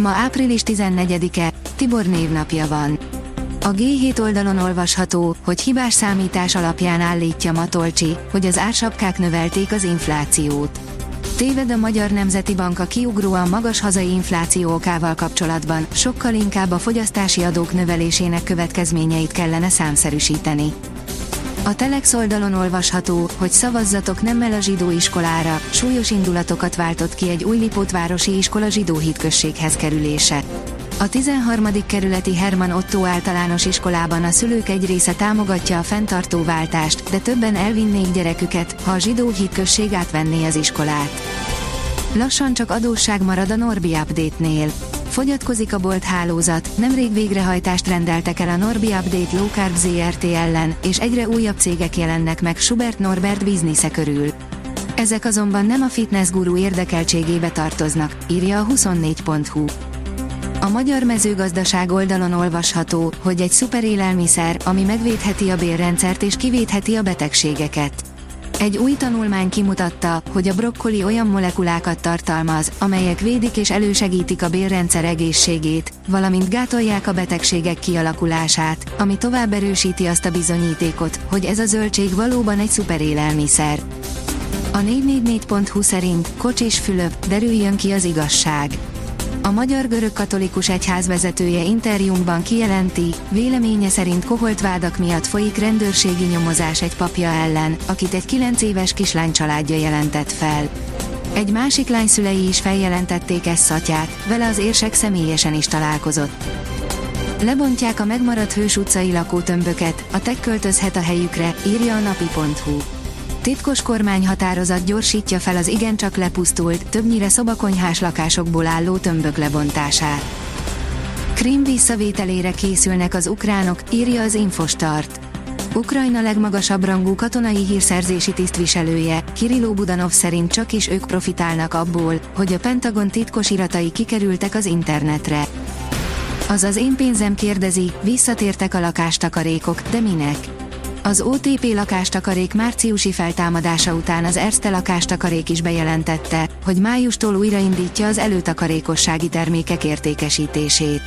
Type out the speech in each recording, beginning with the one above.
Ma április 14-e, Tibor névnapja van. A G7 oldalon olvasható, hogy hibás számítás alapján állítja Matolcsi, hogy az ársapkák növelték az inflációt. Téved a Magyar Nemzeti Bank a kiugróan magas hazai infláció okával kapcsolatban, sokkal inkább a fogyasztási adók növelésének következményeit kellene számszerűsíteni. A Telex oldalon olvasható, hogy szavazzatok nemmel a zsidó iskolára, súlyos indulatokat váltott ki egy új Lipótvárosi iskola zsidó hitközséghez kerülése. A 13. kerületi Herman Otto általános iskolában a szülők egy része támogatja a fenntartó váltást, de többen elvinnék gyereküket, ha a zsidó hitközség átvenné az iskolát. Lassan csak adósság marad a Norbi Update-nél. Fogyatkozik a bolt hálózat, nemrég végrehajtást rendeltek el a Norbi Update Low Carb ZRT ellen, és egyre újabb cégek jelennek meg Schubert Norbert biznisze körül. Ezek azonban nem a fitness guru érdekeltségébe tartoznak, írja a 24.hu. A magyar mezőgazdaság oldalon olvasható, hogy egy szuperélelmiszer, ami megvédheti a bérrendszert és kivédheti a betegségeket. Egy új tanulmány kimutatta, hogy a brokkoli olyan molekulákat tartalmaz, amelyek védik és elősegítik a bérrendszer egészségét, valamint gátolják a betegségek kialakulását, ami tovább erősíti azt a bizonyítékot, hogy ez a zöldség valóban egy szuperélelmiszer. A 444.hu szerint Kocs és Fülöp, derüljön ki az igazság. A Magyar Görög Katolikus Egyház vezetője interjúmban kijelenti, véleménye szerint koholt vádak miatt folyik rendőrségi nyomozás egy papja ellen, akit egy 9 éves kislány családja jelentett fel. Egy másik lány szülei is feljelentették ezt szatyát, vele az érsek személyesen is találkozott. Lebontják a megmaradt hős utcai lakótömböket, a tek költözhet a helyükre, írja a napi.hu. Titkos kormányhatározat gyorsítja fel az igencsak lepusztult, többnyire szobakonyhás lakásokból álló tömbök lebontását. Krim visszavételére készülnek az ukránok, írja az Infostart. Ukrajna legmagasabb rangú katonai hírszerzési tisztviselője, Kirilló Budanov szerint csak is ők profitálnak abból, hogy a Pentagon titkos iratai kikerültek az internetre. Az az én pénzem kérdezi, visszatértek a lakástakarékok, de minek? Az OTP lakástakarék márciusi feltámadása után az Erste lakástakarék is bejelentette, hogy májustól újraindítja az előtakarékossági termékek értékesítését.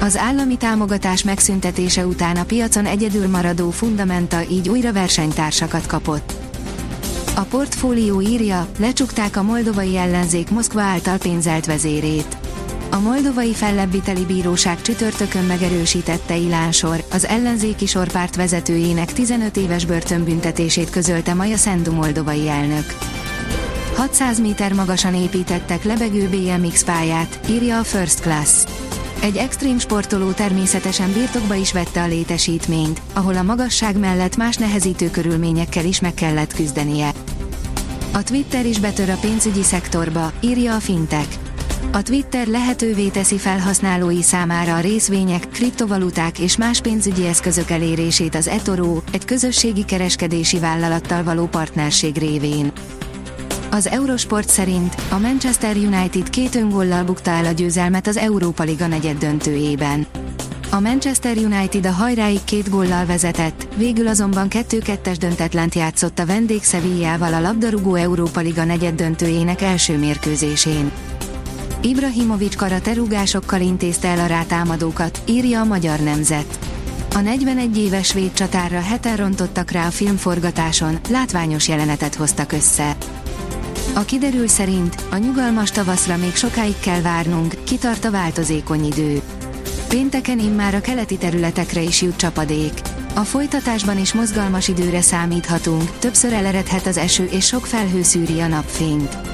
Az állami támogatás megszüntetése után a piacon egyedül maradó Fundamenta így újra versenytársakat kapott. A portfólió írja, lecsukták a moldovai ellenzék Moszkva által pénzelt vezérét. A Moldovai Fellebbiteli Bíróság csütörtökön megerősítette Ilánsor, az ellenzéki sorpárt vezetőjének 15 éves börtönbüntetését közölte Maja Szendu moldovai elnök. 600 méter magasan építettek lebegő BMX pályát, írja a First Class. Egy extrém sportoló természetesen birtokba is vette a létesítményt, ahol a magasság mellett más nehezítő körülményekkel is meg kellett küzdenie. A Twitter is betör a pénzügyi szektorba, írja a Fintech. A Twitter lehetővé teszi felhasználói számára a részvények, kriptovaluták és más pénzügyi eszközök elérését az eToro, egy közösségi kereskedési vállalattal való partnerség révén. Az Eurosport szerint a Manchester United két öngollal bukta el a győzelmet az Európa Liga negyed döntőjében. A Manchester United a hajráig két góllal vezetett, végül azonban 2-2-es döntetlent játszott a vendég Sevillával a labdarúgó Európa Liga negyed döntőjének első mérkőzésén. Ibrahimovics karaterúgásokkal intézte el a rátámadókat, írja a Magyar Nemzet. A 41 éves svéd csatárra heten rontottak rá a filmforgatáson, látványos jelenetet hoztak össze. A kiderül szerint a nyugalmas tavaszra még sokáig kell várnunk, kitart a változékony idő. Pénteken immár a keleti területekre is jut csapadék. A folytatásban is mozgalmas időre számíthatunk, többször eleredhet az eső és sok felhő szűri a napfényt.